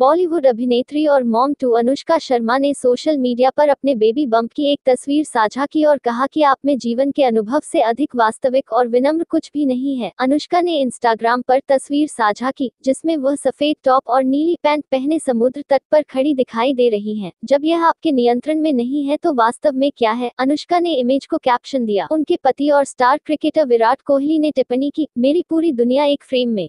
बॉलीवुड अभिनेत्री और mom to Anushka Sharma ने सोशल मीडिया पर अपने बेबी बम्प की एक तस्वीर साझा की और कहा कि आप में जीवन के अनुभव से अधिक वास्तविक और विनम्र कुछ भी नहीं है। अनुष्का ने इंस्टाग्राम पर तस्वीर साझा की, जिसमें वह सफ़ेद टॉप और नीली पैंट पहने समुद्र तट पर खड़ी दिखाई दे रही है। जब यह आपके नियंत्रण में नहीं है तो वास्तव में क्या है? अनुष्का ने इमेज को कैप्शन दिया। उनके पति और स्टार क्रिकेटर विराट कोहली ने टिप्पणी की, मेरी पूरी दुनिया एक फ्रेम में।